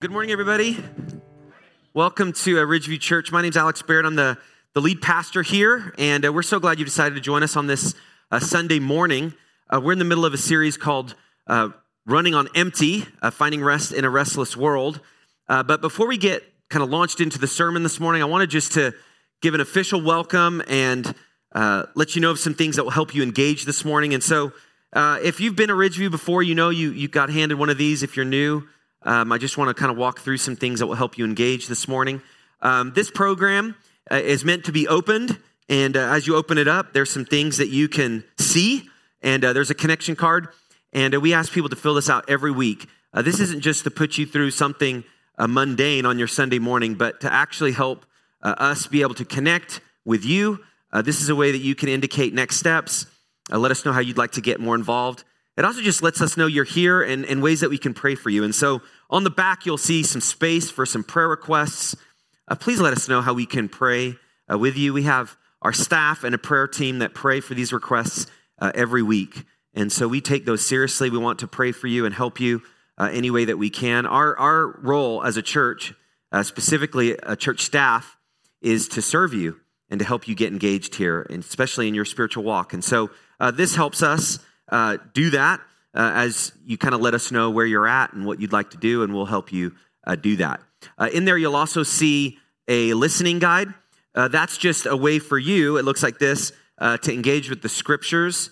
Good morning, everybody. Welcome to uh, Ridgeview Church. My name is Alex Barrett. I'm the, the lead pastor here, and uh, we're so glad you decided to join us on this uh, Sunday morning. Uh, we're in the middle of a series called uh, Running on Empty uh, Finding Rest in a Restless World. but before we get kind of launched into the sermon this morning, I wanted just to give an official welcome and let you know of some things that will help you engage this morning. And so, if you've been a Ridgeview before, you know you, you got handed one of these. If you're new, um, I just want to kind of walk through some things that will help you engage this morning. Um, this program uh, is meant to be opened, and uh, as you open it up, there's some things that you can see, and uh, there's a connection card. And uh, we ask people to fill this out every week. Uh, this isn't just to put you through something uh, mundane on your Sunday morning, but to actually help us be able to connect with you. this is a way that you can indicate next steps. let us know how you'd like to get more involved. It also just lets us know you're here and, and ways that we can pray for you. And so on the back, you'll see some space for some prayer requests. Uh, please let us know how we can pray uh, with you. We have our staff and a prayer team that pray for these requests uh, every week. And so we take those seriously. We want to pray for you and help you uh, any way that we can. Our, our role as a church, uh, specifically a church staff, is to serve you and to help you get engaged here, and especially in your spiritual walk. And so uh, this helps us uh, do that uh, as you kind of let us know where you're at and what you'd like to do, and we'll help you uh, do that. Uh, in there, you'll also see a listening guide. Uh, that's just a way for you, it looks like this, uh, to engage with the scriptures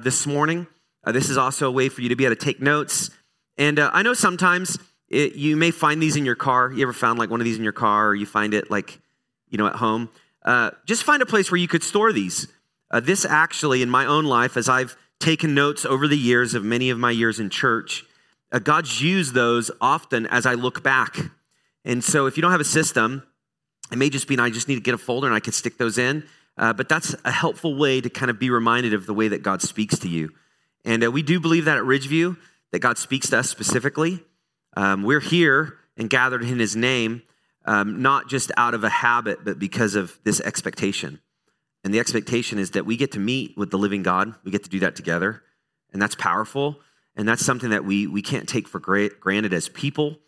this morning. this is also a way for you to be able to take notes. And I know sometimes it, you may find these in your car. You ever found like one of these in your car, or you find it like, you know, at home? just find a place where you could store these. this actually, in my own life, as I've taken notes over the years of many of my years in church. Uh, God's used those often as I look back. And so if you don't have a system, it may just be I just need to get a folder and I can stick those in. Uh, but that's a helpful way to kind of be reminded of the way that God speaks to you. And uh, we do believe that at Ridgeview, that God speaks to us specifically. Um, we're here and gathered in His name, um, not just out of a habit, but because of this expectation. And the expectation is that we get to meet with the living God. We get to do that together. And that's powerful. And that's something that we, we can't take for granted as people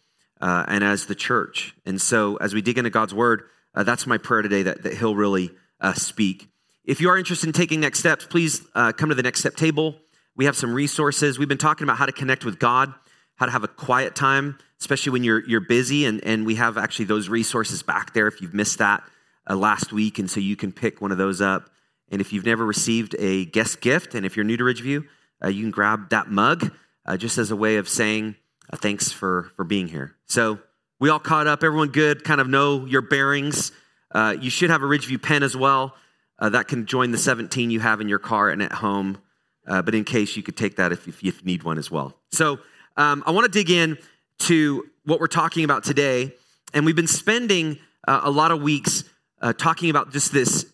uh, and as the church. And so, as we dig into God's word, uh, that's my prayer today that, that He'll really uh, speak. If you are interested in taking next steps, please uh, come to the next step table. We have some resources. We've been talking about how to connect with God, how to have a quiet time, especially when you're, you're busy. And, and we have actually those resources back there if you've missed that uh, last week, and so you can pick one of those up. And if you've never received a guest gift, and if you're new to Ridgeview, uh, you can grab that mug uh, just as a way of saying uh, thanks for, for being here. So we all caught up, everyone good, kind of know your bearings. Uh, you should have a Ridgeview pen as well. Uh, that can join the 17 you have in your car and at home. but in case you could take that if, if you need one as well. So um, I want to dig in to what we're talking about today. And we've been spending a lot of weeks uh, talking about just this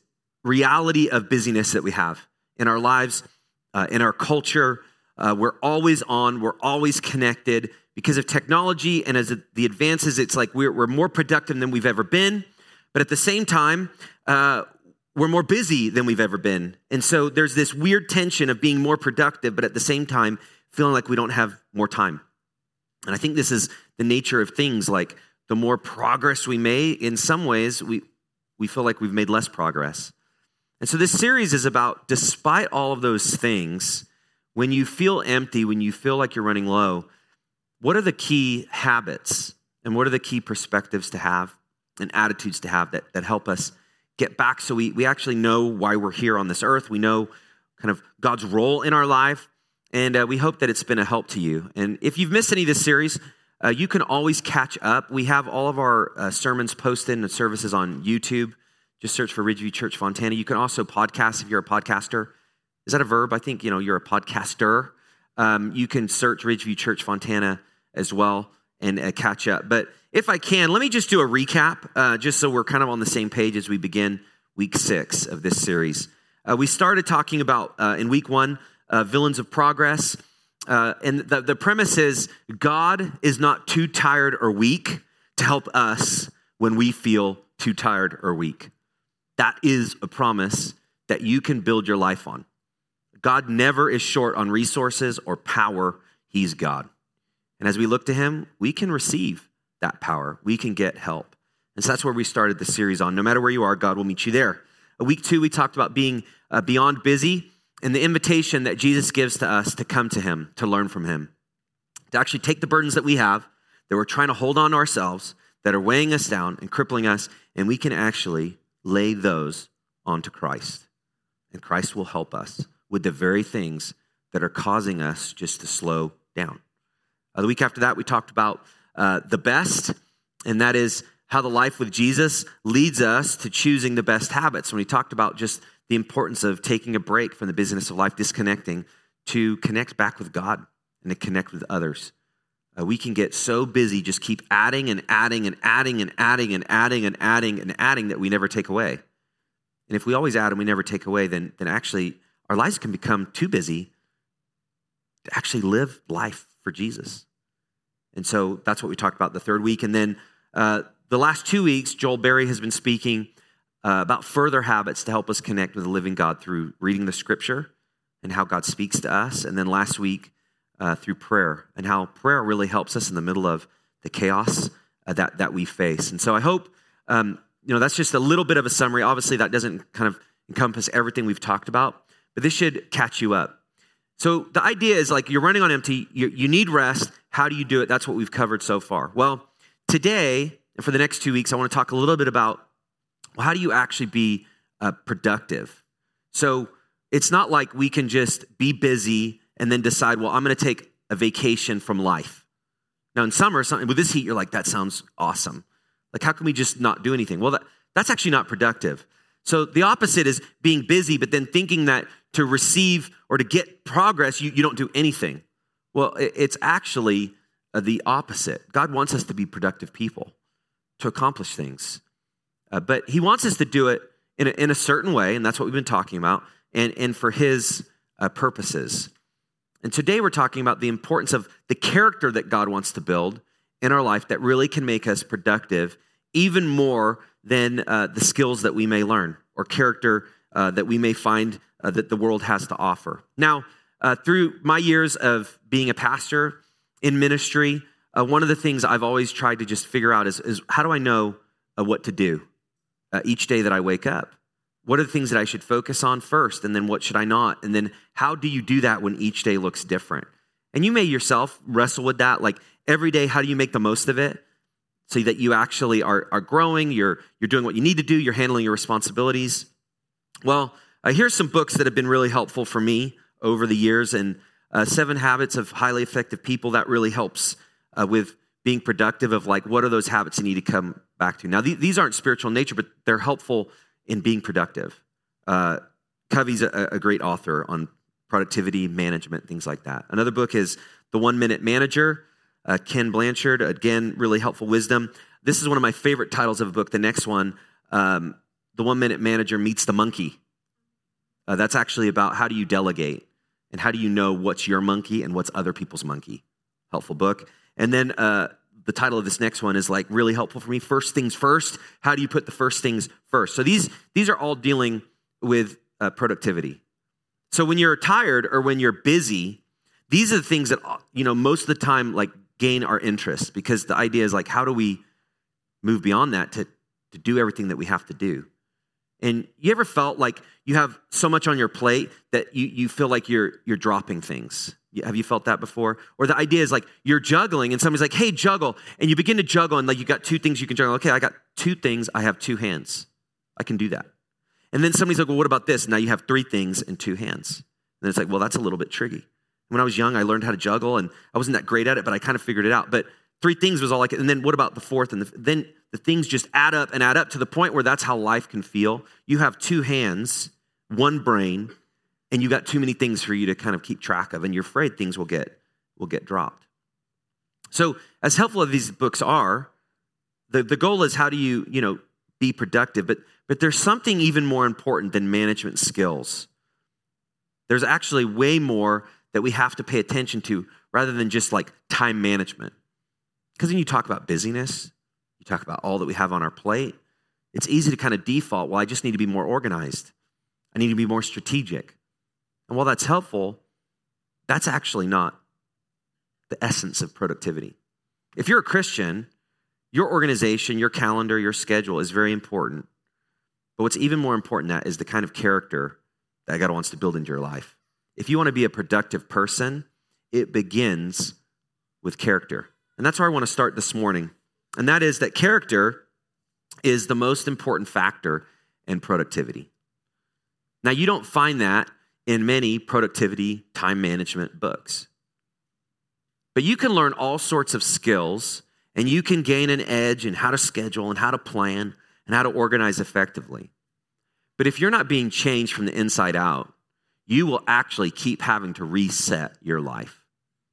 reality of busyness that we have in our lives, uh, in our culture. Uh, we're always on, we're always connected because of technology and as the advances, it's like we're, we're more productive than we've ever been. But at the same time, uh, we're more busy than we've ever been. And so there's this weird tension of being more productive, but at the same time, feeling like we don't have more time. And I think this is the nature of things like the more progress we make, in some ways, we, we feel like we've made less progress. And so this series is about despite all of those things, when you feel empty, when you feel like you're running low, what are the key habits and what are the key perspectives to have and attitudes to have that, that help us get back so we, we actually know why we're here on this earth? We know kind of God's role in our life, and uh, we hope that it's been a help to you. And if you've missed any of this series, uh, you can always catch up. We have all of our uh, sermons posted and services on YouTube. Just search for Ridgeview Church Fontana. You can also podcast if you're a podcaster. Is that a verb? I think you know you're a podcaster. Um, you can search Ridgeview Church Fontana as well and uh, catch up. But if I can, let me just do a recap, uh, just so we're kind of on the same page as we begin week six of this series. Uh, we started talking about uh, in week one villains of progress. Uh, and the, the premise is God is not too tired or weak to help us when we feel too tired or weak. That is a promise that you can build your life on. God never is short on resources or power. He's God. And as we look to Him, we can receive that power. We can get help. And so that's where we started the series on. No matter where you are, God will meet you there. Week two, we talked about being uh, beyond busy and the invitation that Jesus gives to us to come to Him, to learn from Him, to actually take the burdens that we have, that we're trying to hold on to ourselves, that are weighing us down and crippling us, and we can actually lay those onto Christ. And Christ will help us with the very things that are causing us just to slow down. Uh, the week after that, we talked about uh, the best, and that is how the life with Jesus leads us to choosing the best habits. When we talked about just the importance of taking a break from the business of life, disconnecting to connect back with God and to connect with others. Uh, we can get so busy, just keep adding and adding and adding and adding and adding and adding and adding that we never take away. And if we always add and we never take away, then, then actually our lives can become too busy to actually live life for Jesus. And so that's what we talked about the third week. And then uh, the last two weeks, Joel Berry has been speaking uh, about further habits to help us connect with the living God through reading the scripture and how God speaks to us. And then last week, uh, through prayer and how prayer really helps us in the middle of the chaos uh, that, that we face. And so I hope, um, you know, that's just a little bit of a summary. Obviously, that doesn't kind of encompass everything we've talked about, but this should catch you up. So the idea is like you're running on empty, you, you need rest. How do you do it? That's what we've covered so far. Well, today and for the next two weeks, I want to talk a little bit about well, how do you actually be uh, productive? So it's not like we can just be busy and then decide, well, I'm going to take a vacation from life. Now, in summer, with this heat, you're like, that sounds awesome. Like, how can we just not do anything? Well, that, that's actually not productive. So the opposite is being busy, but then thinking that to receive or to get progress, you, you don't do anything. Well, it's actually uh, the opposite. God wants us to be productive people, to accomplish things. Uh, but He wants us to do it in a, in a certain way, and that's what we've been talking about, and, and for His uh, purposes. And today we're talking about the importance of the character that God wants to build in our life that really can make us productive, even more than uh, the skills that we may learn or character uh, that we may find uh, that the world has to offer. Now, uh, through my years of being a pastor in ministry, uh, one of the things I've always tried to just figure out is, is how do I know uh, what to do uh, each day that I wake up? What are the things that I should focus on first? And then what should I not? And then how do you do that when each day looks different? And you may yourself wrestle with that. Like every day, how do you make the most of it? So that you actually are, are growing, you're, you're doing what you need to do, you're handling your responsibilities. Well, uh, here's some books that have been really helpful for me over the years, and uh, Seven Habits of Highly Effective People. That really helps uh, with being productive. Of like, what are those habits you need to come back to? Now, th- these aren't spiritual nature, but they're helpful in being productive. Uh, Covey's a, a great author on productivity management, things like that. Another book is The One Minute Manager. Uh, Ken Blanchard, again, really helpful wisdom. This is one of my favorite titles of a book. The next one, um, The One Minute Manager Meets the Monkey. Uh, that's actually about how do you delegate and how do you know what's your monkey and what's other people's monkey. Helpful book. And then uh, the title of this next one is like really helpful for me. First things first. How do you put the first things first? So these these are all dealing with uh, productivity. So when you're tired or when you're busy, these are the things that you know most of the time like gain our interest because the idea is like how do we move beyond that to to do everything that we have to do. And you ever felt like you have so much on your plate that you, you feel like you're, you're dropping things? Have you felt that before? Or the idea is like you're juggling and somebody's like, hey, juggle. And you begin to juggle and like you got two things you can juggle. Okay, I got two things. I have two hands. I can do that. And then somebody's like, well, what about this? Now you have three things and two hands. And it's like, well, that's a little bit tricky. When I was young, I learned how to juggle and I wasn't that great at it, but I kind of figured it out. But three things was all I could. And then what about the fourth? And the, then the things just add up and add up to the point where that's how life can feel. You have two hands, one brain, and you got too many things for you to kind of keep track of, and you're afraid things will get will get dropped. So, as helpful as these books are, the, the goal is how do you, you know, be productive, but but there's something even more important than management skills. There's actually way more that we have to pay attention to rather than just like time management. Because when you talk about busyness, you talk about all that we have on our plate, it's easy to kind of default, well, I just need to be more organized. I need to be more strategic. And while that's helpful, that's actually not the essence of productivity. If you're a Christian, Your organization, your calendar, your schedule is very important. But what's even more important than that is the kind of character that God wants to build into your life. If you want to be a productive person, it begins with character. And that's where I want to start this morning. And that is that character is the most important factor in productivity. Now, you don't find that in many productivity time management books. But you can learn all sorts of skills and you can gain an edge in how to schedule and how to plan and how to organize effectively. But if you're not being changed from the inside out, you will actually keep having to reset your life.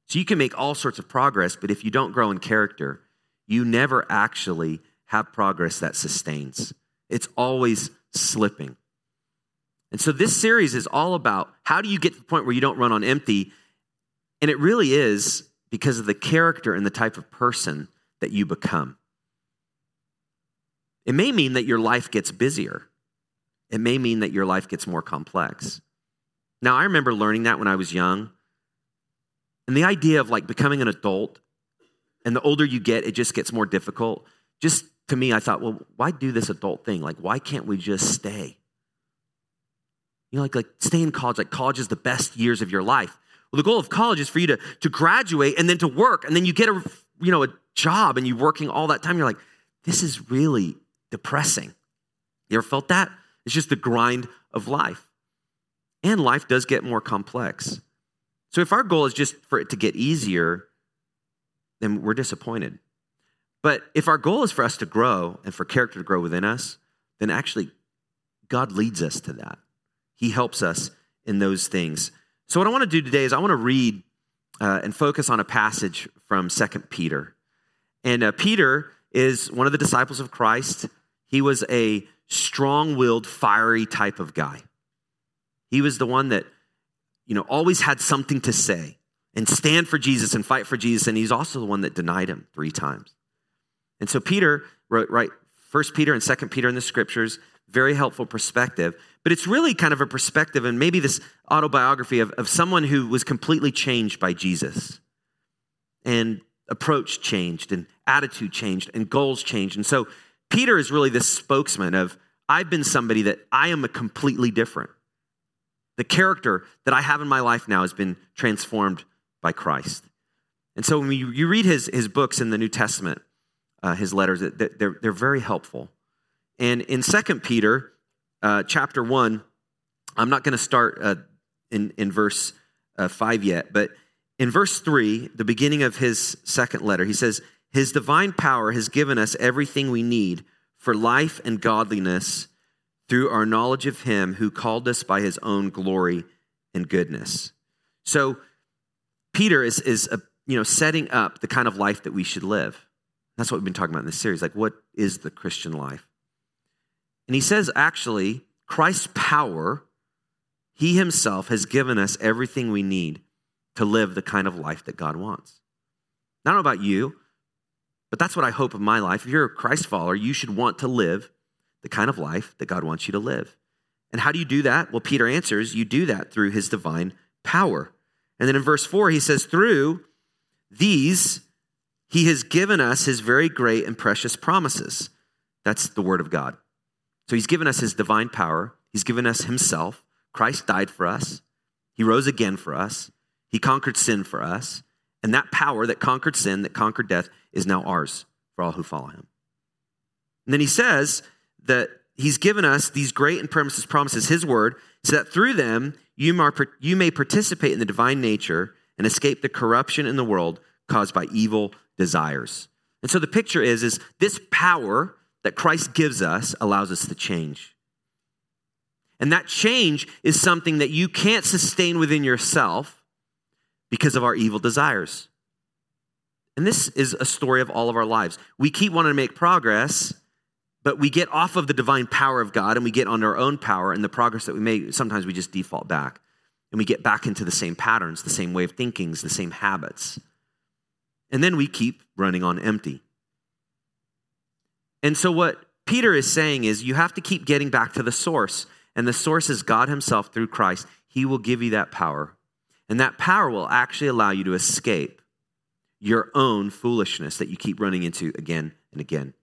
So you can make all sorts of progress, but if you don't grow in character, you never actually have progress that sustains. It's always slipping. And so this series is all about how do you get to the point where you don't run on empty? And it really is because of the character and the type of person that you become. It may mean that your life gets busier. It may mean that your life gets more complex. Now, I remember learning that when I was young. And the idea of like becoming an adult, and the older you get, it just gets more difficult. Just to me, I thought, well, why do this adult thing? Like, why can't we just stay? You know, like, like stay in college. Like, college is the best years of your life. Well, the goal of college is for you to, to graduate and then to work, and then you get a, you know, a job and you're working all that time. You're like, this is really depressing. You ever felt that? It's just the grind of life. And life does get more complex. So if our goal is just for it to get easier, then we're disappointed. But if our goal is for us to grow and for character to grow within us, then actually God leads us to that. He helps us in those things. So, what I want to do today is I want to read uh, and focus on a passage from Second Peter. And uh, Peter is one of the disciples of Christ. He was a strong willed, fiery type of guy. He was the one that, you know, always had something to say and stand for Jesus and fight for Jesus. And he's also the one that denied him three times. And so Peter wrote, right, First Peter and Second Peter in the scriptures, very helpful perspective. But it's really kind of a perspective and maybe this autobiography of, of someone who was completely changed by Jesus. And approach changed, and attitude changed, and goals changed. And so Peter is really this spokesman of I've been somebody that I am a completely different. The character that I have in my life now has been transformed by Christ. And so when you, read his, his books in the New Testament, uh, his letters, they're, they're very helpful. And in Second Peter, uh, chapter 1, I'm not going to start uh, in, in verse uh, 5 yet, but in verse 3, the beginning of his second letter, he says, His divine power has given us everything we need for life and godliness through our knowledge of Him who called us by His own glory and goodness. So, Peter is, is a, you know, setting up the kind of life that we should live. That's what we've been talking about in this series. Like, what is the Christian life? And he says, actually, Christ's power, he himself has given us everything we need to live the kind of life that God wants. I don't know about you, but that's what I hope of my life. If you're a Christ follower, you should want to live the kind of life that God wants you to live. And how do you do that? Well, Peter answers, you do that through his divine power. And then in verse 4, he says, through these he has given us his very great and precious promises. That's the word of God. So he's given us his divine power. He's given us himself. Christ died for us. He rose again for us. He conquered sin for us. And that power that conquered sin, that conquered death, is now ours for all who follow him. And then he says that he's given us these great and promises, promises, his word, so that through them you may participate in the divine nature and escape the corruption in the world caused by evil desires. And so the picture is, is this power that Christ gives us allows us to change. And that change is something that you can't sustain within yourself because of our evil desires. And this is a story of all of our lives. We keep wanting to make progress, but we get off of the divine power of God and we get on our own power and the progress that we make. Sometimes we just default back and we get back into the same patterns, the same way of thinking, the same habits. And then we keep running on empty. And so, what Peter is saying is you have to keep getting back to the source. And the source is God Himself through Christ. He will give you that power. And that power will actually allow you to escape your own foolishness that you keep running into again and again.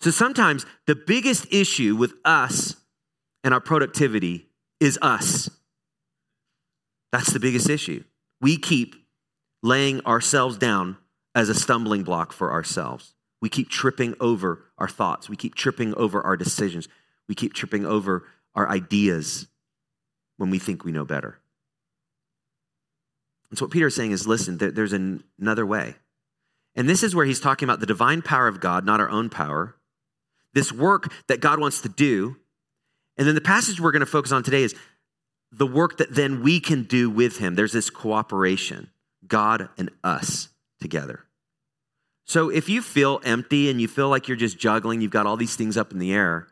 So sometimes the biggest issue with us and our productivity is us. That's the biggest issue. We keep laying ourselves down as a stumbling block for ourselves. We keep tripping over our thoughts. We keep tripping over our decisions. We keep tripping over our ideas when we think we know better. And so, what Peter is saying is listen, there's another way. And this is where he's talking about the divine power of God, not our own power, this work that God wants to do. And then the passage we're going to focus on today is the work that then we can do with him. There's this cooperation, God and us together. So if you feel empty and you feel like you're just juggling, you've got all these things up in the air,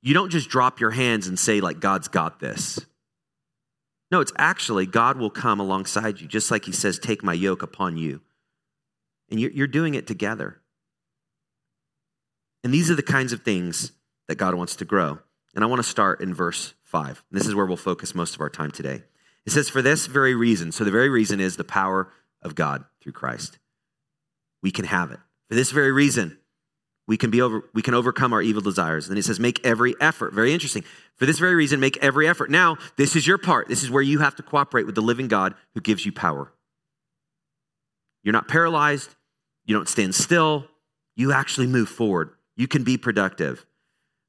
you don't just drop your hands and say, like, God's got this. No, it's actually God will come alongside you, just like He says, Take my yoke upon you. And you're doing it together. And these are the kinds of things that God wants to grow. And I want to start in verse 5. This is where we'll focus most of our time today. It says, For this very reason, so the very reason is the power of God through Christ. We can have it. For this very reason, we can be over we can overcome our evil desires. And it says, make every effort. Very interesting. For this very reason, make every effort. Now, this is your part. This is where you have to cooperate with the living God who gives you power. You're not paralyzed, you don't stand still, you actually move forward. You can be productive.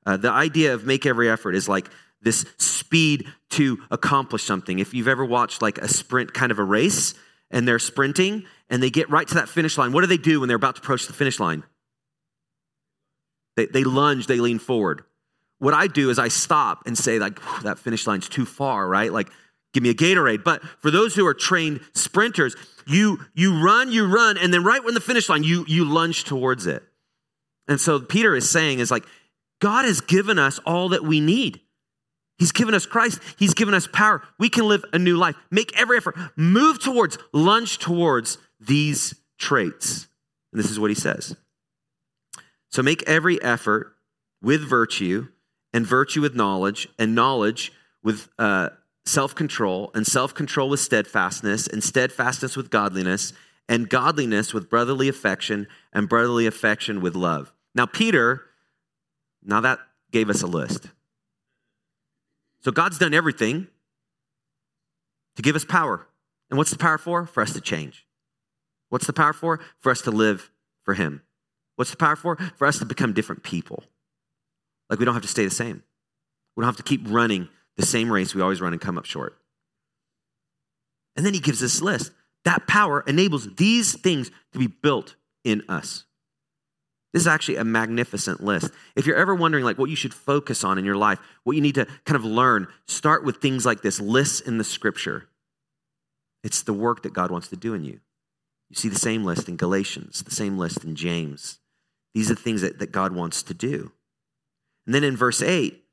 Uh, the idea of make every effort is like this speed to accomplish something. If you've ever watched like a sprint kind of a race and they're sprinting and they get right to that finish line, what do they do when they're about to approach the finish line? They, they lunge, they lean forward. What I do is I stop and say, like, that finish line's too far, right? Like, give me a Gatorade. But for those who are trained sprinters, you you run, you run, and then right when the finish line, you you lunge towards it. And so Peter is saying is like, God has given us all that we need. He's given us Christ. He's given us power. We can live a new life. Make every effort. Move towards, lunge towards these traits. And this is what he says. So make every effort with virtue, and virtue with knowledge, and knowledge with uh, self control, and self control with steadfastness, and steadfastness with godliness, and godliness with brotherly affection, and brotherly affection with love. Now, Peter, now that gave us a list. So God's done everything to give us power. And what's the power for? For us to change. What's the power for? For us to live for Him. What's the power for? For us to become different people. Like we don't have to stay the same. We don't have to keep running the same race we always run and come up short. And then he gives this list. That power enables these things to be built in us. This is actually a magnificent list. If you're ever wondering like what you should focus on in your life, what you need to kind of learn, start with things like this, lists in the scripture. It's the work that God wants to do in you. You see the same list in Galatians, the same list in James, these are the things that, that God wants to do. And then in verse 8,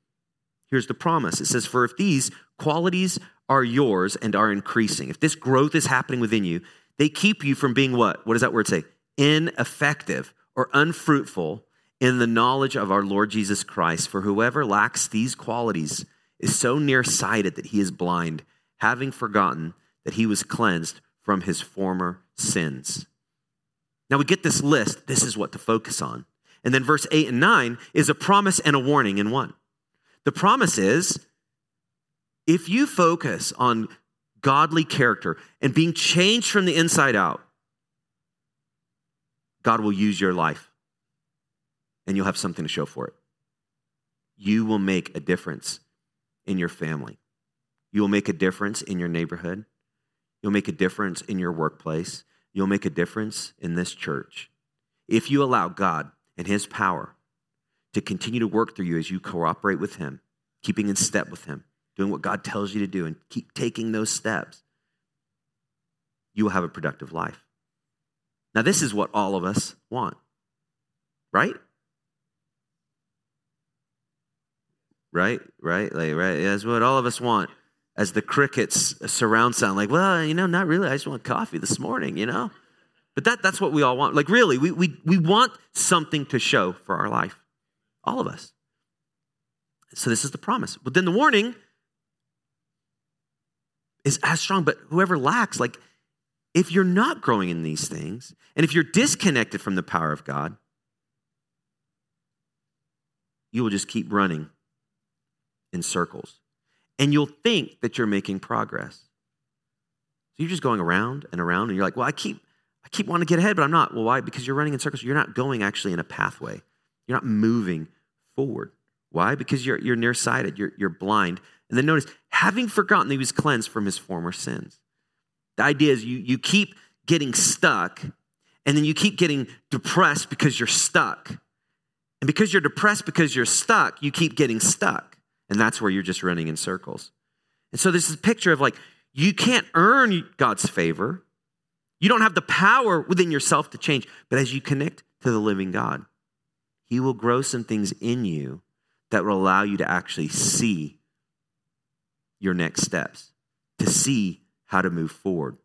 here's the promise it says, For if these qualities are yours and are increasing, if this growth is happening within you, they keep you from being what? What does that word say? Ineffective or unfruitful in the knowledge of our Lord Jesus Christ. For whoever lacks these qualities is so nearsighted that he is blind, having forgotten that he was cleansed from his former sins. Now we get this list. This is what to focus on. And then verse 8 and 9 is a promise and a warning in one. The promise is if you focus on godly character and being changed from the inside out, God will use your life and you'll have something to show for it. You will make a difference in your family. You will make a difference in your neighborhood. You'll make a difference in your workplace you'll make a difference in this church. If you allow God and His power to continue to work through you as you cooperate with Him, keeping in step with Him, doing what God tells you to do, and keep taking those steps, you will have a productive life. Now, this is what all of us want, right? Right, right, like, right. That's what all of us want as the crickets surround sound like, well, you know, not really. I just want coffee this morning, you know? But that, that's what we all want. Like, really, we, we, we want something to show for our life. All of us. So, this is the promise. But then the warning is as strong. But whoever lacks, like, if you're not growing in these things, and if you're disconnected from the power of God, you will just keep running in circles. And you'll think that you're making progress. So you're just going around and around, and you're like, well, I keep, I keep wanting to get ahead, but I'm not. Well, why? Because you're running in circles. You're not going actually in a pathway. You're not moving forward. Why? Because you're, you're nearsighted, you're, you're blind. And then notice, having forgotten that he was cleansed from his former sins. The idea is you, you keep getting stuck, and then you keep getting depressed because you're stuck. And because you're depressed because you're stuck, you keep getting stuck. And that's where you're just running in circles. And so this is a picture of like, you can't earn God's favor. You don't have the power within yourself to change. But as you connect to the living God, He will grow some things in you that will allow you to actually see your next steps, to see how to move forward,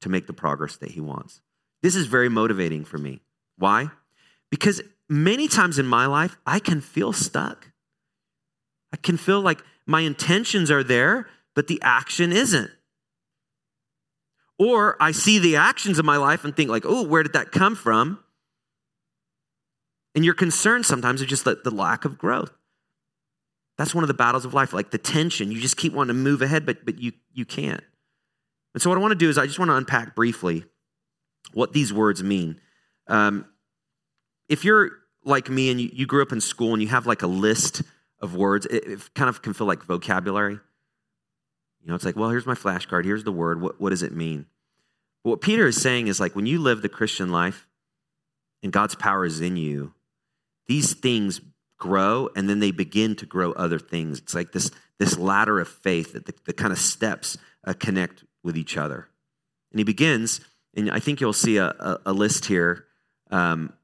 to make the progress that He wants. This is very motivating for me. Why? Because many times in my life, I can feel stuck. I can feel like my intentions are there, but the action isn't. Or I see the actions of my life and think like, oh, where did that come from? And your concern sometimes is just the, the lack of growth. That's one of the battles of life, like the tension. You just keep wanting to move ahead, but, but you, you can't. And so, what I want to do is, I just want to unpack briefly what these words mean. Um, if you're like me and you, you, grew up in school and you have like a list of words, it, it, kind of can feel like vocabulary. You know, it's like, well, here's my flashcard, here's the word, what, what does it mean? But what Peter is saying is like when you live the Christian life and God's power is in you, these things grow and then they begin to grow other things. It's like this, this ladder of faith that the, the kind of steps uh, connect with each other. And he begins, and I think you'll see a, a, a list here um,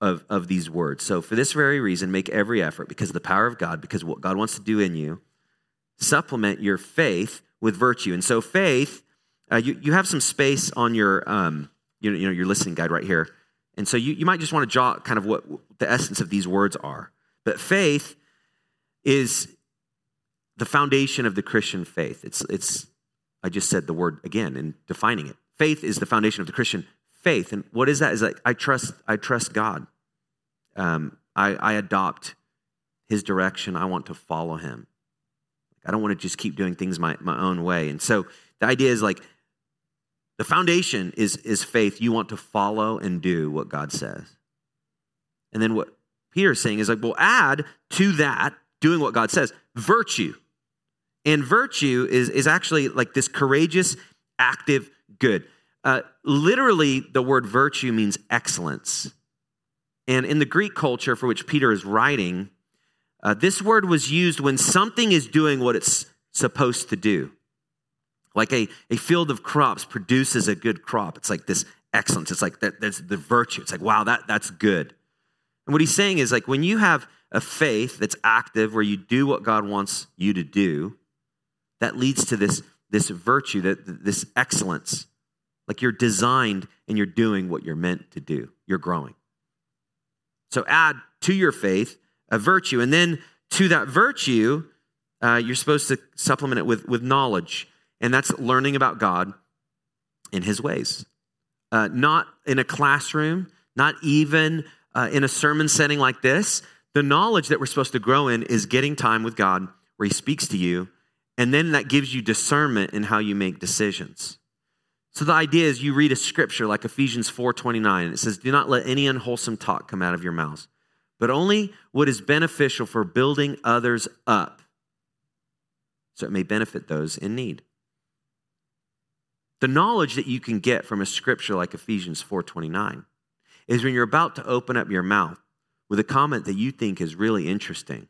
of, of these words. So, for this very reason, make every effort because of the power of God, because what God wants to do in you, supplement your faith with virtue. And so, faith, uh, you, you have some space on your, um, you, know, you know, your listening guide right here. And so you, you might just want to jot kind of what the essence of these words are. But faith is the foundation of the Christian faith. It's, it's I just said the word again in defining it. Faith is the foundation of the Christian faith. And what is that? Is like I trust, I trust God. Um, I, I adopt his direction. I want to follow him. I don't want to just keep doing things my, my own way. And so the idea is like the foundation is, is faith. You want to follow and do what God says. And then what Peter's saying is like, well, add to that, doing what God says, virtue. And virtue is, is actually like this courageous, active good. Uh, literally, the word virtue means excellence. And in the Greek culture for which Peter is writing, uh, this word was used when something is doing what it's supposed to do. Like a, a field of crops produces a good crop. It's like this excellence. It's like that, there's the virtue. It's like, wow, that, that's good. And what he's saying is like when you have a faith that's active where you do what God wants you to do, that leads to this, this virtue, that, this excellence. Like you're designed and you're doing what you're meant to do. You're growing. So add to your faith a virtue. And then to that virtue, uh, you're supposed to supplement it with, with knowledge and that's learning about God in His ways. Uh, not in a classroom, not even uh, in a sermon setting like this. The knowledge that we're supposed to grow in is getting time with God where He speaks to you, and then that gives you discernment in how you make decisions. So the idea is you read a scripture like Ephesians 4:29 and it says do not let any unwholesome talk come out of your mouths but only what is beneficial for building others up so it may benefit those in need. The knowledge that you can get from a scripture like Ephesians 4:29 is when you're about to open up your mouth with a comment that you think is really interesting.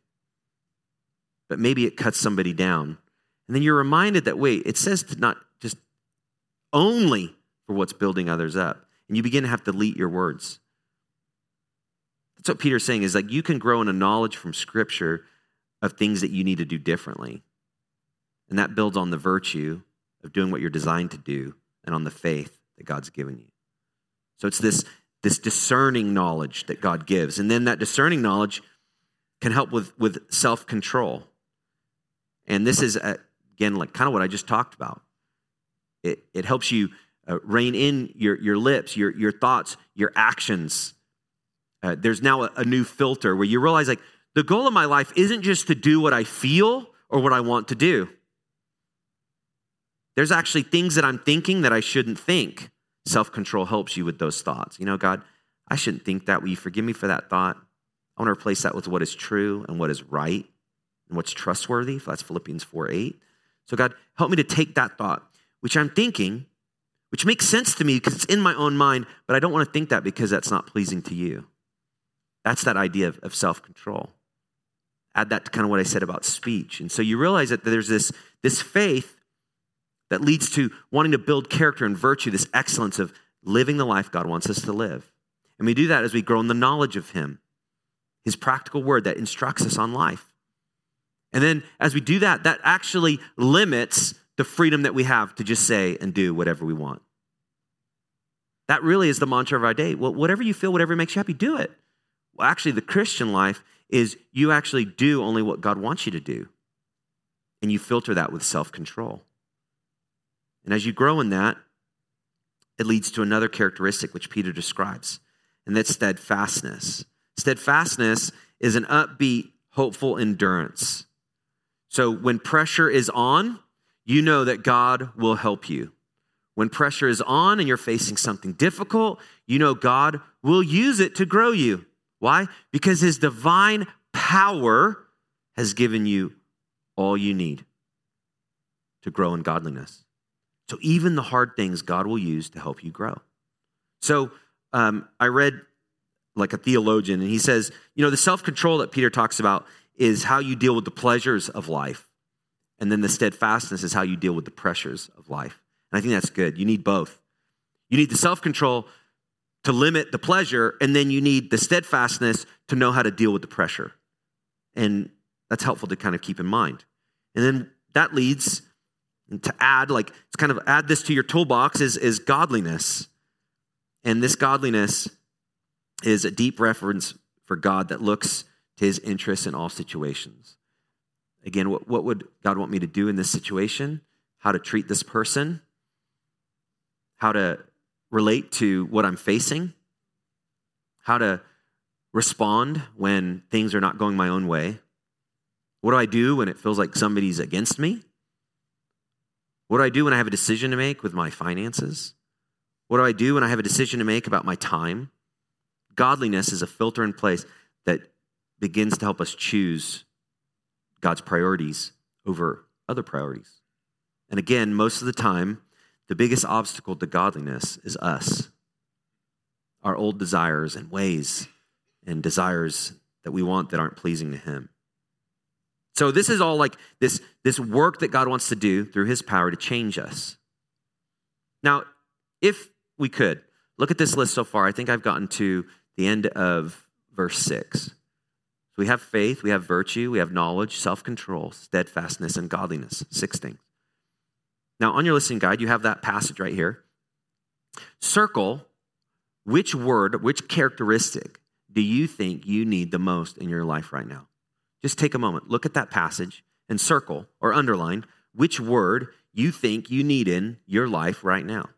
But maybe it cuts somebody down. And then you're reminded that wait, it says to not just only for what's building others up. And you begin to have to delete your words. That's what Peter's saying is like you can grow in a knowledge from scripture of things that you need to do differently. And that builds on the virtue of doing what you're designed to do and on the faith that God's given you. So it's this, this discerning knowledge that God gives. And then that discerning knowledge can help with, with self control. And this is, uh, again, like kind of what I just talked about. It, it helps you uh, rein in your, your lips, your, your thoughts, your actions. Uh, there's now a, a new filter where you realize, like, the goal of my life isn't just to do what I feel or what I want to do. There's actually things that I'm thinking that I shouldn't think. Self control helps you with those thoughts. You know, God, I shouldn't think that. Will you forgive me for that thought? I want to replace that with what is true and what is right and what's trustworthy. That's Philippians 4 8. So, God, help me to take that thought, which I'm thinking, which makes sense to me because it's in my own mind, but I don't want to think that because that's not pleasing to you. That's that idea of, of self control. Add that to kind of what I said about speech. And so you realize that there's this, this faith that leads to wanting to build character and virtue, this excellence of living the life God wants us to live. And we do that as we grow in the knowledge of Him, His practical word that instructs us on life. And then as we do that, that actually limits the freedom that we have to just say and do whatever we want. That really is the mantra of our day. Well, whatever you feel, whatever makes you happy, do it. Well, actually, the Christian life is you actually do only what God wants you to do. And you filter that with self control. And as you grow in that, it leads to another characteristic which Peter describes, and that's steadfastness. Steadfastness is an upbeat, hopeful endurance. So when pressure is on, you know that God will help you. When pressure is on and you're facing something difficult, you know God will use it to grow you. Why? Because his divine power has given you all you need to grow in godliness. So even the hard things God will use to help you grow. So um, I read like a theologian, and he says, you know, the self control that Peter talks about is how you deal with the pleasures of life. And then the steadfastness is how you deal with the pressures of life. And I think that's good. You need both. You need the self control to limit the pleasure, and then you need the steadfastness to know how to deal with the pressure. And that's helpful to kind of keep in mind. And then that leads to add, like, it's kind of add this to your toolbox is, is godliness. And this godliness is a deep reference for God that looks to his interests in all situations. Again, what, what would God want me to do in this situation? How to treat this person? How to relate to what I'm facing? How to respond when things are not going my own way? What do I do when it feels like somebody's against me? What do I do when I have a decision to make with my finances? What do I do when I have a decision to make about my time? Godliness is a filter in place that begins to help us choose God's priorities over other priorities. And again, most of the time, the biggest obstacle to godliness is us, our old desires and ways and desires that we want that aren't pleasing to Him. So this is all like this, this work that God wants to do through his power to change us. Now, if we could, look at this list so far. I think I've gotten to the end of verse 6. So we have faith, we have virtue, we have knowledge, self control, steadfastness, and godliness. Six things. Now, on your listening guide, you have that passage right here. Circle which word, which characteristic do you think you need the most in your life right now? Just take a moment, look at that passage and circle or underline which word you think you need in your life right now.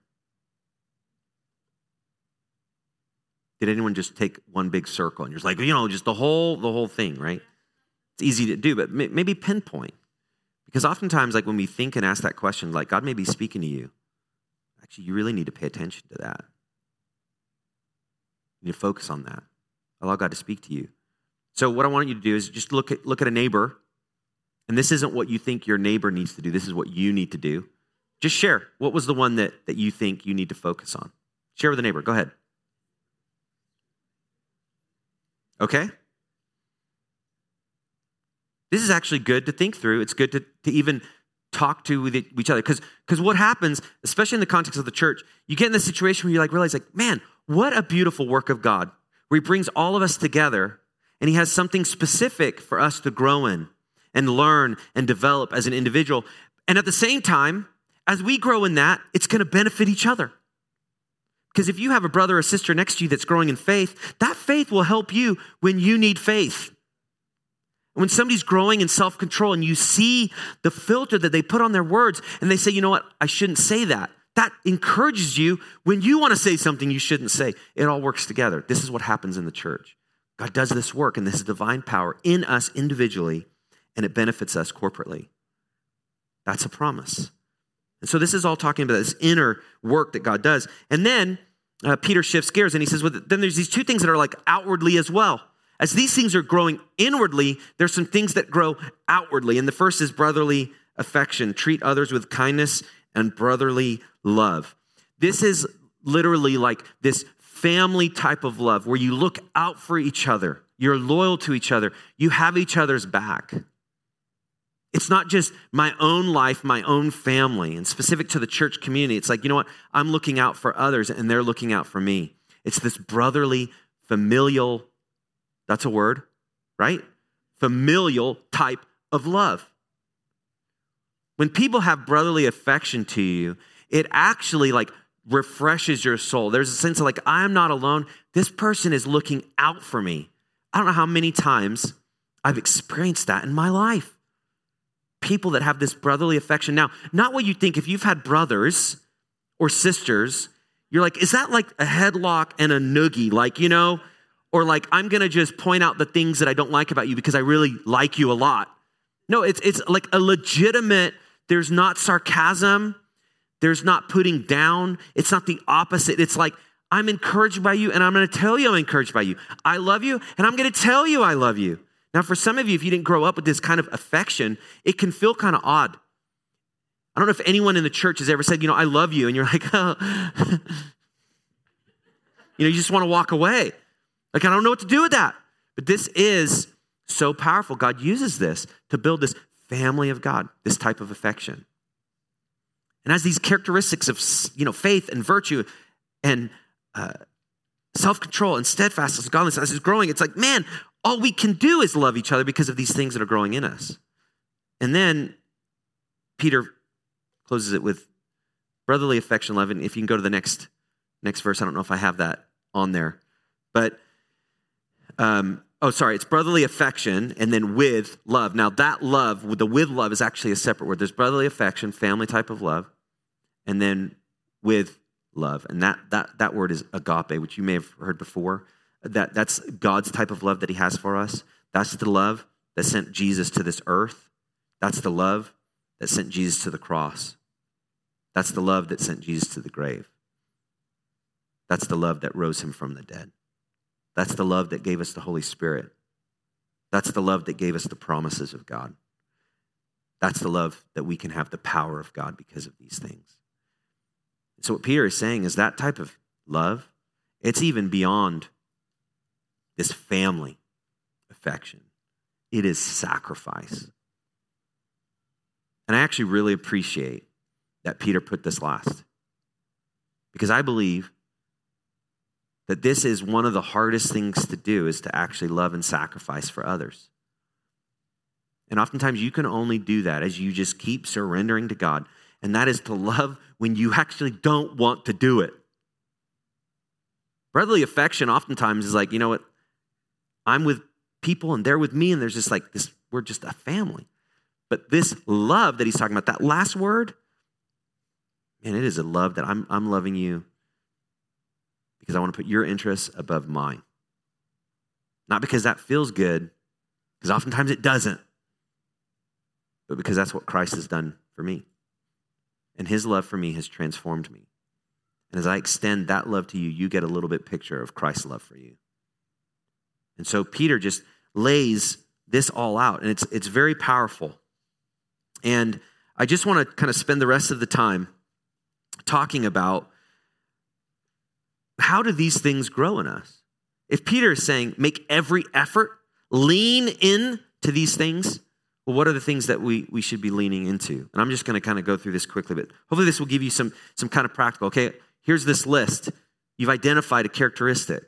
Did anyone just take one big circle and you're just like, you know, just the whole the whole thing, right? It's easy to do, but maybe pinpoint. Because oftentimes, like when we think and ask that question, like God may be speaking to you. Actually, you really need to pay attention to that. You need to focus on that. Allow God to speak to you. So, what I want you to do is just look at, look at a neighbor, and this isn't what you think your neighbor needs to do, this is what you need to do. Just share. What was the one that, that you think you need to focus on? Share with the neighbor. Go ahead. Okay? This is actually good to think through. It's good to, to even talk to with each other. Because what happens, especially in the context of the church, you get in this situation where you like realize, like, man, what a beautiful work of God, where He brings all of us together and He has something specific for us to grow in and learn and develop as an individual. And at the same time, as we grow in that, it's going to benefit each other. Because if you have a brother or sister next to you that's growing in faith, that faith will help you when you need faith. When somebody's growing in self control and you see the filter that they put on their words and they say, you know what, I shouldn't say that, that encourages you when you want to say something you shouldn't say. It all works together. This is what happens in the church. God does this work and this is divine power in us individually, and it benefits us corporately. That's a promise. And so this is all talking about this inner work that God does. And then uh, Peter shifts gears and he says, well, then there's these two things that are like outwardly as well. As these things are growing inwardly, there's some things that grow outwardly. And the first is brotherly affection. Treat others with kindness and brotherly love. This is literally like this family type of love where you look out for each other, you're loyal to each other, you have each other's back. It's not just my own life, my own family, and specific to the church community. It's like, you know what? I'm looking out for others and they're looking out for me. It's this brotherly, familial, that's a word, right? Familial type of love. When people have brotherly affection to you, it actually like refreshes your soul. There's a sense of like, I am not alone. This person is looking out for me. I don't know how many times I've experienced that in my life. People that have this brotherly affection. Now, not what you think if you've had brothers or sisters, you're like, is that like a headlock and a noogie? Like, you know, or like, I'm gonna just point out the things that I don't like about you because I really like you a lot. No, it's, it's like a legitimate, there's not sarcasm there's not putting down. It's not the opposite. It's like, I'm encouraged by you and I'm going to tell you I'm encouraged by you. I love you and I'm going to tell you I love you. Now, for some of you, if you didn't grow up with this kind of affection, it can feel kind of odd. I don't know if anyone in the church has ever said, you know, I love you, and you're like, oh. you know, you just want to walk away. Like, I don't know what to do with that. But this is so powerful. God uses this to build this family of God, this type of affection and as these characteristics of you know faith and virtue and uh, self-control and steadfastness and godliness as it's growing it's like man all we can do is love each other because of these things that are growing in us. And then peter closes it with brotherly affection love. And if you can go to the next next verse i don't know if i have that on there. But um, oh sorry it's brotherly affection and then with love. Now that love the with love is actually a separate word. There's brotherly affection family type of love and then with love. And that, that, that word is agape, which you may have heard before. That, that's God's type of love that He has for us. That's the love that sent Jesus to this earth. That's the love that sent Jesus to the cross. That's the love that sent Jesus to the grave. That's the love that rose him from the dead. That's the love that gave us the Holy Spirit. That's the love that gave us the promises of God. That's the love that we can have the power of God because of these things. So, what Peter is saying is that type of love, it's even beyond this family affection, it is sacrifice. And I actually really appreciate that Peter put this last because I believe that this is one of the hardest things to do is to actually love and sacrifice for others. And oftentimes you can only do that as you just keep surrendering to God and that is to love when you actually don't want to do it. Brotherly affection oftentimes is like, you know what? I'm with people and they're with me, and there's just like this, we're just a family. But this love that he's talking about, that last word, man, it is a love that I'm, I'm loving you because I want to put your interests above mine. Not because that feels good, because oftentimes it doesn't, but because that's what Christ has done for me. And his love for me has transformed me. And as I extend that love to you, you get a little bit picture of Christ's love for you. And so Peter just lays this all out, and it's, it's very powerful. And I just want to kind of spend the rest of the time talking about how do these things grow in us? If Peter is saying, make every effort, lean in to these things, well, what are the things that we, we should be leaning into? And I'm just going to kind of go through this quickly, but hopefully this will give you some, some kind of practical. Okay, here's this list. You've identified a characteristic.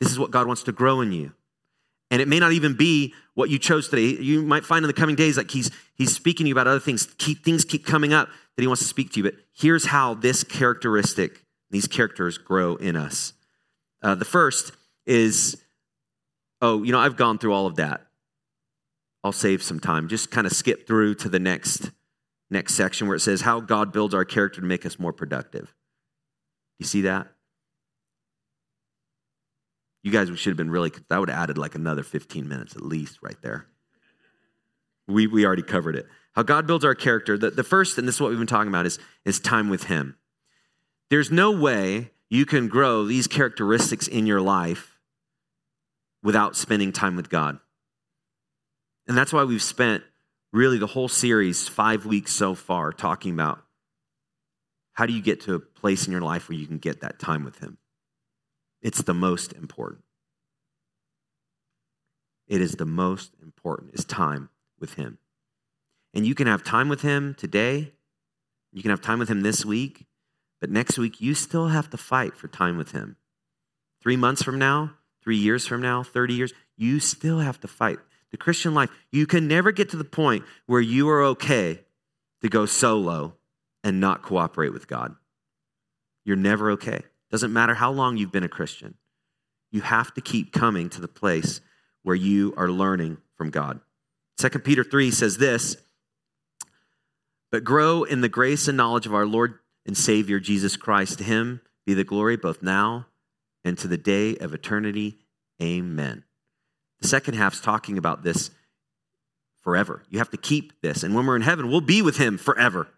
This is what God wants to grow in you. And it may not even be what you chose today. You might find in the coming days like he's he's speaking to you about other things. Keep, things keep coming up that he wants to speak to you. But here's how this characteristic, these characters grow in us. Uh, the first is, oh, you know, I've gone through all of that. I'll save some time. Just kind of skip through to the next next section where it says how God builds our character to make us more productive. You see that? You guys should have been really, that would have added like another 15 minutes at least right there. We, we already covered it. How God builds our character. The, the first, and this is what we've been talking about, is, is time with Him. There's no way you can grow these characteristics in your life without spending time with God. And that's why we've spent really the whole series, five weeks so far, talking about how do you get to a place in your life where you can get that time with Him. It's the most important. It is the most important, is time with Him. And you can have time with Him today, you can have time with Him this week, but next week you still have to fight for time with Him. Three months from now, three years from now, 30 years, you still have to fight. The Christian life, you can never get to the point where you are okay to go solo and not cooperate with God. You're never okay. Doesn't matter how long you've been a Christian. You have to keep coming to the place where you are learning from God. 2 Peter 3 says this But grow in the grace and knowledge of our Lord and Savior Jesus Christ. To him be the glory both now and to the day of eternity. Amen. The second half's talking about this forever. You have to keep this. And when we're in heaven, we'll be with him forever.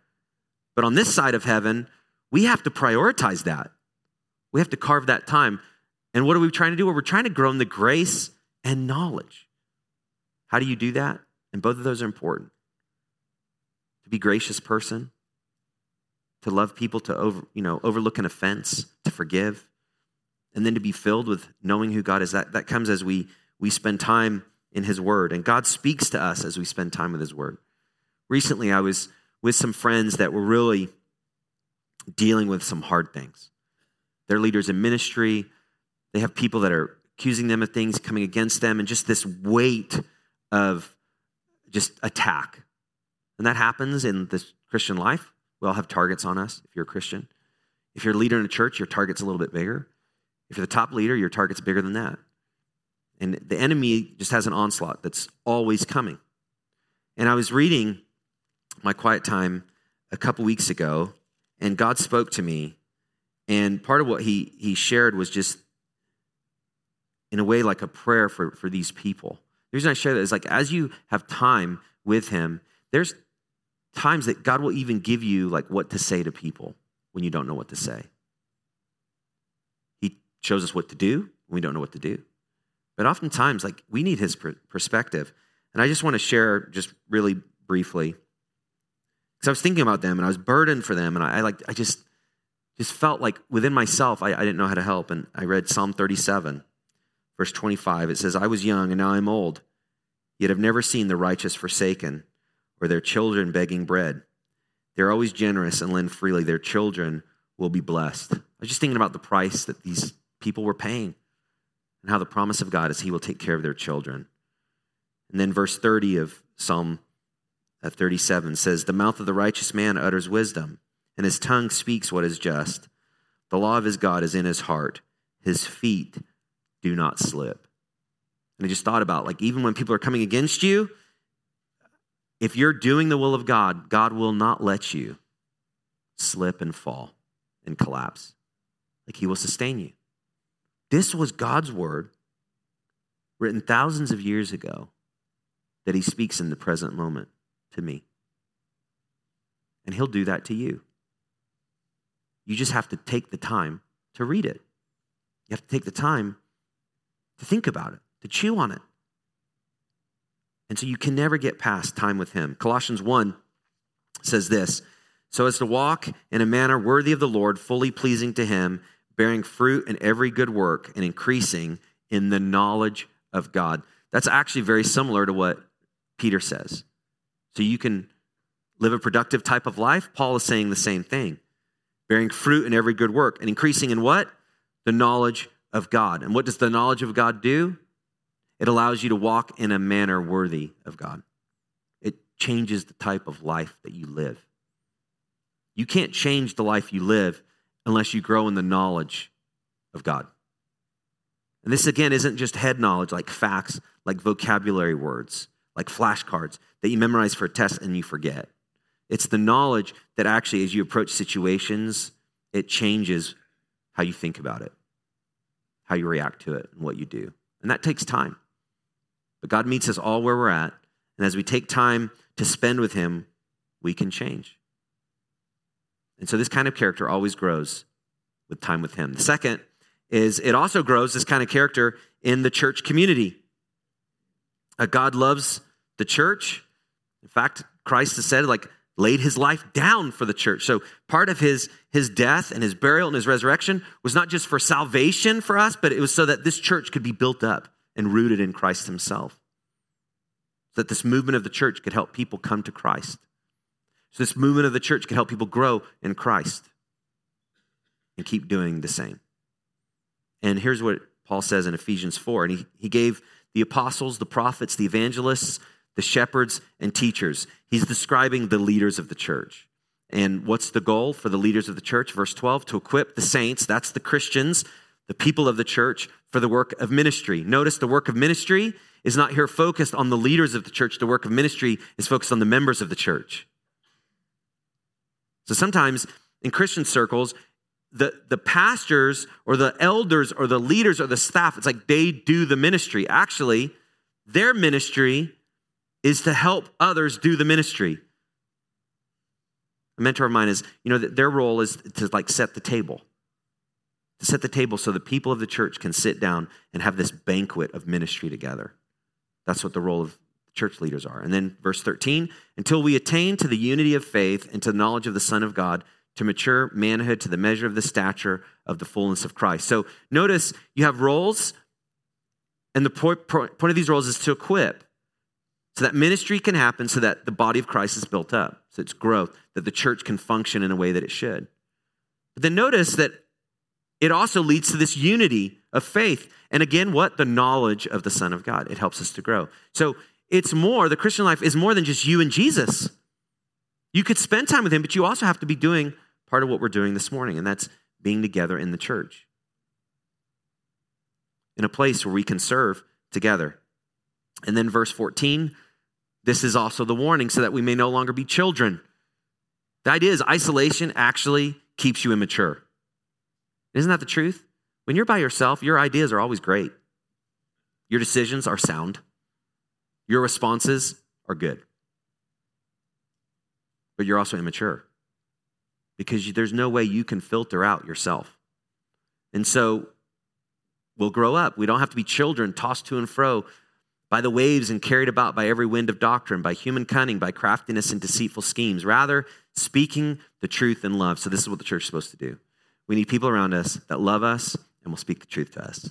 But on this side of heaven, we have to prioritize that. We have to carve that time. And what are we trying to do? Well, we're trying to grow in the grace and knowledge. How do you do that? And both of those are important. To be gracious person, to love people, to over, you know, overlook an offense, to forgive, and then to be filled with knowing who God is. That, that comes as we, we spend time in His Word. And God speaks to us as we spend time with His Word. Recently, I was with some friends that were really dealing with some hard things. They're leaders in ministry, they have people that are accusing them of things, coming against them, and just this weight of just attack. And that happens in this Christian life. We all have targets on us if you're a Christian. If you're a leader in a church, your target's a little bit bigger. If you're the top leader, your target's bigger than that. And the enemy just has an onslaught that's always coming. And I was reading my quiet time a couple weeks ago, and God spoke to me. And part of what he, he shared was just in a way like a prayer for, for these people. The reason I share that is like as you have time with him, there's times that God will even give you like what to say to people when you don't know what to say. He shows us what to do when we don't know what to do. But oftentimes, like we need his perspective. And I just want to share just really briefly. Because I was thinking about them and I was burdened for them, and I, I like I just just felt like within myself I, I didn't know how to help. And I read Psalm 37, verse 25. It says, I was young and now I'm old, yet I've never seen the righteous forsaken or their children begging bread. They're always generous and lend freely. Their children will be blessed. I was just thinking about the price that these people were paying and how the promise of God is He will take care of their children. And then verse 30 of Psalm uh, 37 says, The mouth of the righteous man utters wisdom, and his tongue speaks what is just. The law of his God is in his heart, his feet do not slip. And I just thought about like, even when people are coming against you, if you're doing the will of God, God will not let you slip and fall and collapse. Like he will sustain you. This was God's word written thousands of years ago that he speaks in the present moment to me. And he'll do that to you. You just have to take the time to read it. You have to take the time to think about it, to chew on it. And so you can never get past time with him. Colossians 1 says this so as to walk in a manner worthy of the Lord, fully pleasing to him, bearing fruit in every good work and increasing in the knowledge of God. That's actually very similar to what Peter says. So you can live a productive type of life. Paul is saying the same thing bearing fruit in every good work and increasing in what? The knowledge of God. And what does the knowledge of God do? It allows you to walk in a manner worthy of God. It changes the type of life that you live. You can't change the life you live unless you grow in the knowledge of God. And this, again, isn't just head knowledge like facts, like vocabulary words, like flashcards that you memorize for a test and you forget. It's the knowledge that actually, as you approach situations, it changes how you think about it. how you react to it and what you do. And that takes time. But God meets us all where we're at. And as we take time to spend with Him, we can change. And so this kind of character always grows with time with Him. The second is it also grows this kind of character in the church community. Uh, God loves the church. In fact, Christ has said, like, laid his life down for the church. So part of his, his death and his burial and his resurrection was not just for salvation for us, but it was so that this church could be built up and rooted in Christ himself. That this movement of the church could help people come to Christ. So this movement of the church could help people grow in Christ and keep doing the same. And here's what Paul says in Ephesians 4. And he, he gave the apostles, the prophets, the evangelists, the shepherds, and teachers. He's describing the leaders of the church. And what's the goal for the leaders of the church? Verse 12 to equip the saints, that's the Christians, the people of the church, for the work of ministry. Notice the work of ministry is not here focused on the leaders of the church. The work of ministry is focused on the members of the church. So sometimes in Christian circles, the, the pastors or the elders or the leaders or the staff, it's like they do the ministry. Actually, their ministry is to help others do the ministry. A mentor of mine is, you know, that their role is to like set the table. To set the table so the people of the church can sit down and have this banquet of ministry together. That's what the role of church leaders are. And then verse 13, until we attain to the unity of faith and to the knowledge of the Son of God, to mature manhood to the measure of the stature of the fullness of Christ. So notice you have roles, and the point of these roles is to equip so that ministry can happen so that the body of Christ is built up, so it's growth, that the church can function in a way that it should. But then notice that it also leads to this unity of faith. And again, what? The knowledge of the Son of God. It helps us to grow. So it's more, the Christian life is more than just you and Jesus. You could spend time with Him, but you also have to be doing part of what we're doing this morning, and that's being together in the church, in a place where we can serve together. And then verse 14 this is also the warning so that we may no longer be children. The idea is isolation actually keeps you immature. Isn't that the truth? When you're by yourself, your ideas are always great. Your decisions are sound. Your responses are good. But you're also immature because there's no way you can filter out yourself. And so we'll grow up. We don't have to be children tossed to and fro by the waves and carried about by every wind of doctrine, by human cunning, by craftiness and deceitful schemes. Rather, speaking the truth in love. So, this is what the church is supposed to do. We need people around us that love us and will speak the truth to us.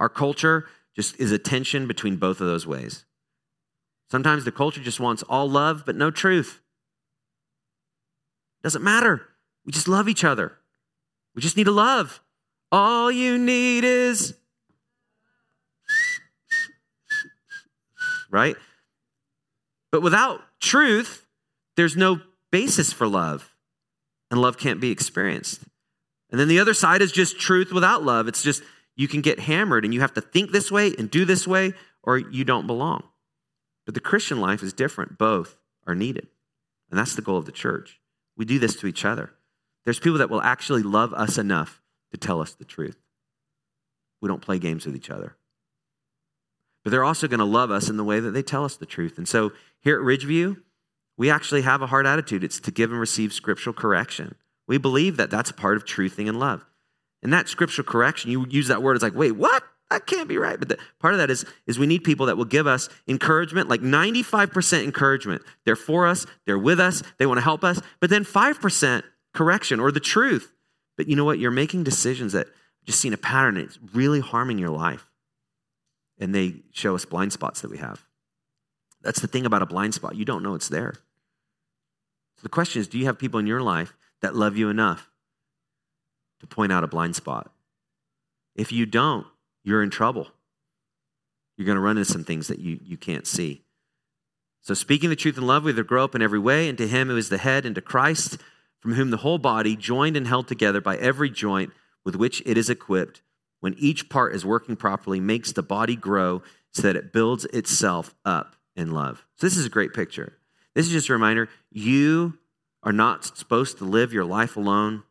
Our culture just is a tension between both of those ways. Sometimes the culture just wants all love but no truth. Doesn't matter. We just love each other. We just need to love. All you need is right? But without truth, there's no basis for love, and love can't be experienced. And then the other side is just truth without love. It's just you can get hammered and you have to think this way and do this way, or you don't belong. But the Christian life is different. Both are needed. And that's the goal of the church. We do this to each other. There's people that will actually love us enough to tell us the truth. We don't play games with each other but they're also going to love us in the way that they tell us the truth. And so here at Ridgeview, we actually have a hard attitude. It's to give and receive scriptural correction. We believe that that's part of truthing and love. And that scriptural correction, you use that word, it's like, wait, what? That can't be right. But the, part of that is, is we need people that will give us encouragement, like 95% encouragement. They're for us, they're with us, they want to help us, but then 5% correction or the truth. But you know what? You're making decisions that just seen a pattern, it's really harming your life and they show us blind spots that we have. That's the thing about a blind spot. You don't know it's there. So the question is do you have people in your life that love you enough to point out a blind spot? If you don't, you're in trouble. You're going to run into some things that you, you can't see. So, speaking the truth in love, we either grow up in every way, and to Him who is the head, and to Christ, from whom the whole body, joined and held together by every joint with which it is equipped, when each part is working properly, makes the body grow so that it builds itself up in love. So, this is a great picture. This is just a reminder you are not supposed to live your life alone.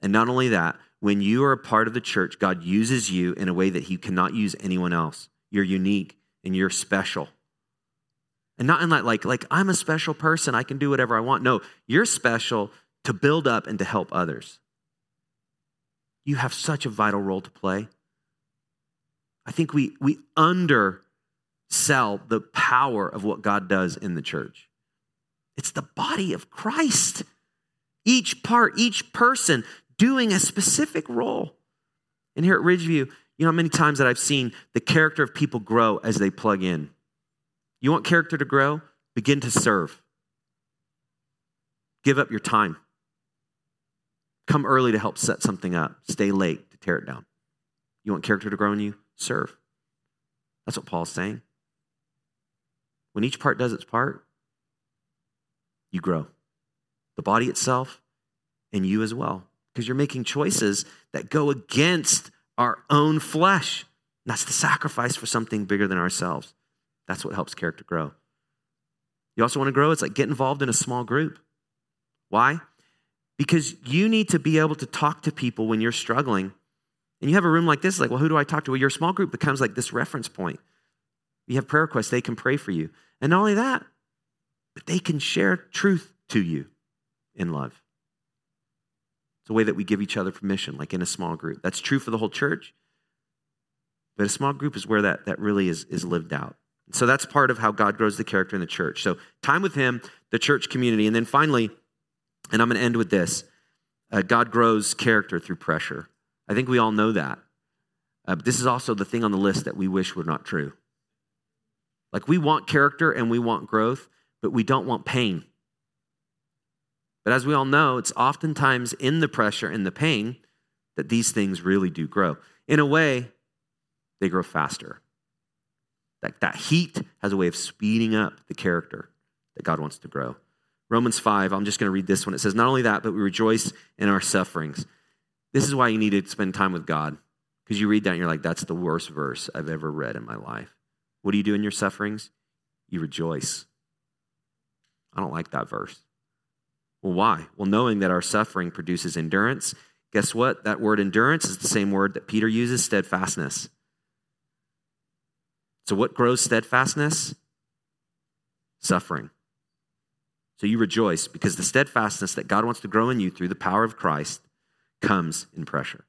And not only that, when you are a part of the church, God uses you in a way that He cannot use anyone else. You're unique and you're special. And not in that like, like I'm a special person, I can do whatever I want. No, you're special to build up and to help others. You have such a vital role to play. I think we, we undersell the power of what God does in the church. It's the body of Christ. Each part, each person doing a specific role. And here at Ridgeview, you know, many times that I've seen the character of people grow as they plug in. You want character to grow? Begin to serve. Give up your time. Come early to help set something up. Stay late to tear it down. You want character to grow in you? Serve. That's what Paul's saying. When each part does its part, you grow. The body itself and you as well. Because you're making choices that go against our own flesh. That's the sacrifice for something bigger than ourselves. That's what helps character grow. You also want to grow? It's like get involved in a small group. Why? Because you need to be able to talk to people when you're struggling. And you have a room like this, like, well, who do I talk to? Well, your small group becomes like this reference point. You have prayer requests, they can pray for you. And not only that, but they can share truth to you in love. It's a way that we give each other permission, like in a small group. That's true for the whole church. But a small group is where that, that really is, is lived out. So that's part of how God grows the character in the church. So time with Him, the church community. And then finally, and I'm going to end with this uh, God grows character through pressure. I think we all know that. Uh, but this is also the thing on the list that we wish were not true. Like we want character and we want growth, but we don't want pain. But as we all know, it's oftentimes in the pressure and the pain that these things really do grow. In a way, they grow faster. That, that heat has a way of speeding up the character that God wants to grow. Romans 5, I'm just going to read this one. It says, Not only that, but we rejoice in our sufferings. This is why you need to spend time with God. Because you read that and you're like, That's the worst verse I've ever read in my life. What do you do in your sufferings? You rejoice. I don't like that verse. Well, why? Well, knowing that our suffering produces endurance, guess what? That word endurance is the same word that Peter uses, steadfastness. So, what grows steadfastness? Suffering. So, you rejoice because the steadfastness that God wants to grow in you through the power of Christ comes in pressure.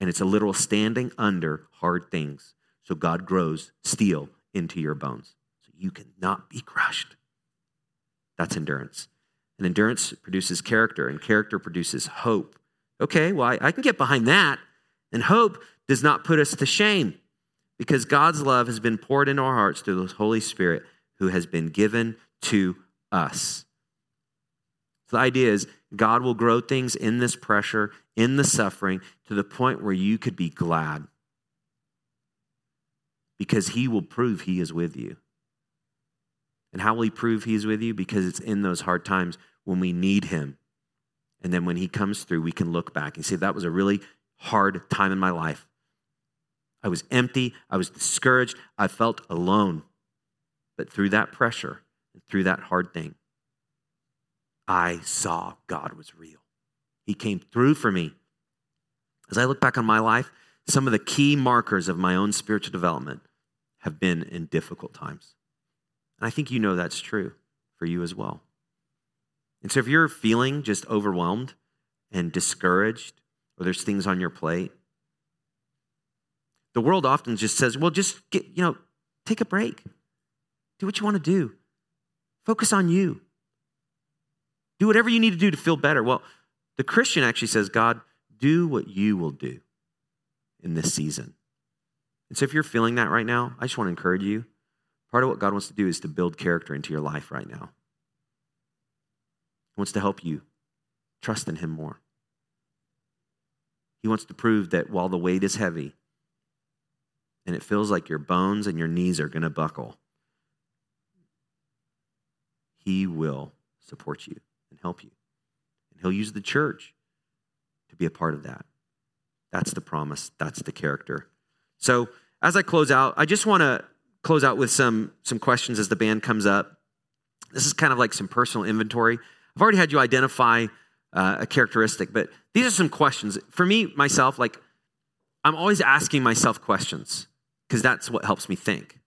And it's a literal standing under hard things. So, God grows steel into your bones. So, you cannot be crushed. That's endurance. And endurance produces character, and character produces hope. Okay, well, I, I can get behind that. And hope does not put us to shame because God's love has been poured into our hearts through the Holy Spirit who has been given to us. So the idea is God will grow things in this pressure, in the suffering, to the point where you could be glad because he will prove he is with you. And how will he prove he is with you? Because it's in those hard times when we need him. And then when he comes through, we can look back and say, that was a really hard time in my life. I was empty. I was discouraged. I felt alone. But through that pressure through that hard thing, I saw God was real. He came through for me. As I look back on my life, some of the key markers of my own spiritual development have been in difficult times. And I think you know that's true for you as well. And so if you're feeling just overwhelmed and discouraged, or there's things on your plate, the world often just says, well, just get, you know, take a break. Do what you want to do. Focus on you. Do whatever you need to do to feel better. Well, the Christian actually says, God, do what you will do in this season. And so if you're feeling that right now, I just want to encourage you. Part of what God wants to do is to build character into your life right now. He wants to help you trust in Him more. He wants to prove that while the weight is heavy and it feels like your bones and your knees are going to buckle, He will support you and help you. And He'll use the church to be a part of that. That's the promise, that's the character. So, as I close out, I just want to close out with some some questions as the band comes up. This is kind of like some personal inventory. I've already had you identify uh, a characteristic, but these are some questions. For me, myself, like, I'm always asking myself questions because that's what helps me think.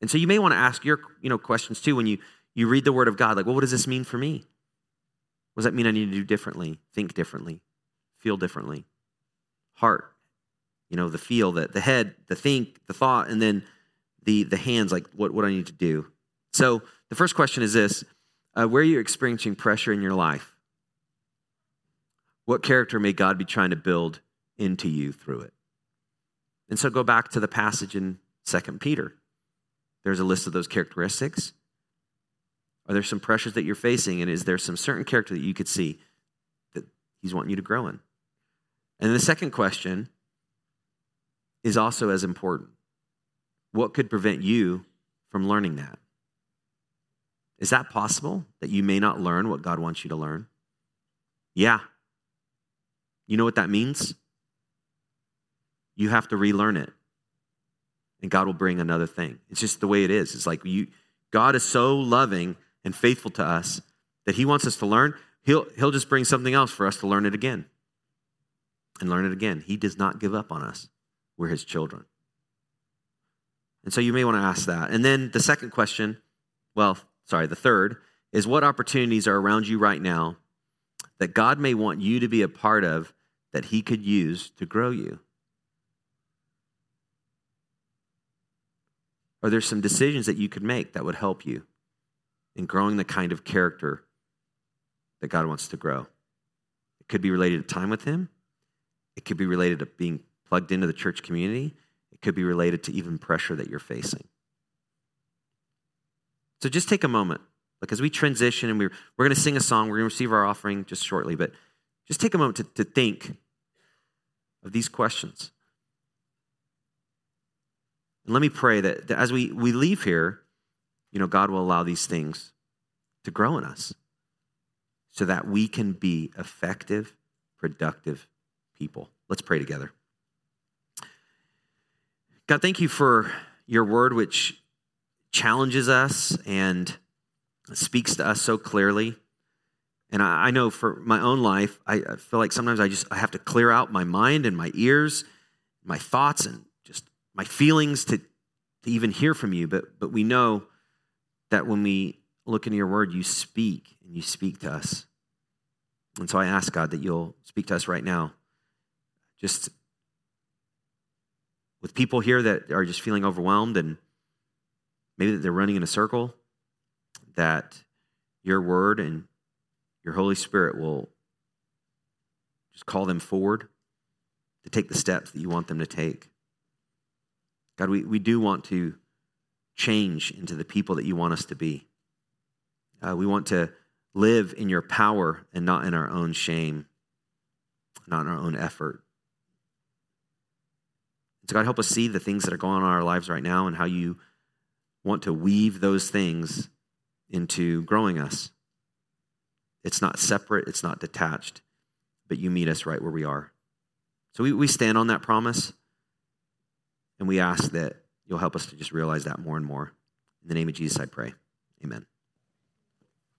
And so you may want to ask your you know, questions too when you, you read the Word of God. Like, well, what does this mean for me? What does that mean I need to do differently, think differently, feel differently? Heart, you know, the feel, the, the head, the think, the thought, and then the, the hands, like what, what I need to do. So the first question is this uh, Where are you experiencing pressure in your life? What character may God be trying to build into you through it? And so go back to the passage in 2 Peter. There's a list of those characteristics. Are there some pressures that you're facing? And is there some certain character that you could see that He's wanting you to grow in? And the second question is also as important. What could prevent you from learning that? Is that possible that you may not learn what God wants you to learn? Yeah. You know what that means? You have to relearn it. And God will bring another thing. It's just the way it is. It's like you God is so loving and faithful to us that he wants us to learn. He'll he'll just bring something else for us to learn it again. And learn it again. He does not give up on us. We're his children. And so you may want to ask that. And then the second question, well, sorry, the third is what opportunities are around you right now that God may want you to be a part of that He could use to grow you? Are there some decisions that you could make that would help you in growing the kind of character that God wants to grow? It could be related to time with Him, it could be related to being plugged into the church community, it could be related to even pressure that you're facing. So just take a moment. Like as we transition and we're, we're going to sing a song, we're going to receive our offering just shortly, but just take a moment to, to think of these questions. And let me pray that, that as we, we leave here, you know, God will allow these things to grow in us so that we can be effective, productive people. Let's pray together. God, thank you for your word, which challenges us and speaks to us so clearly. And I, I know for my own life, I, I, feel like sometimes I just I have to clear out my mind and my ears, my thoughts, and just my feelings to, to even hear from you. But but we know that when we look into your word, you speak and you speak to us. And so I ask God that you'll speak to us right now. Just with people here that are just feeling overwhelmed and maybe that they're running in a circle, that your word and your Holy Spirit will just call them forward to take the steps that you want them to take. God, we, we do want to change into the people that you want us to be. Uh, we want to live in your power and not in our own shame, not in our own effort. So, God, help us see the things that are going on in our lives right now and how you want to weave those things into growing us. It's not separate, it's not detached, but you meet us right where we are. So we, we stand on that promise and we ask that you'll help us to just realize that more and more. In the name of Jesus, I pray. Amen.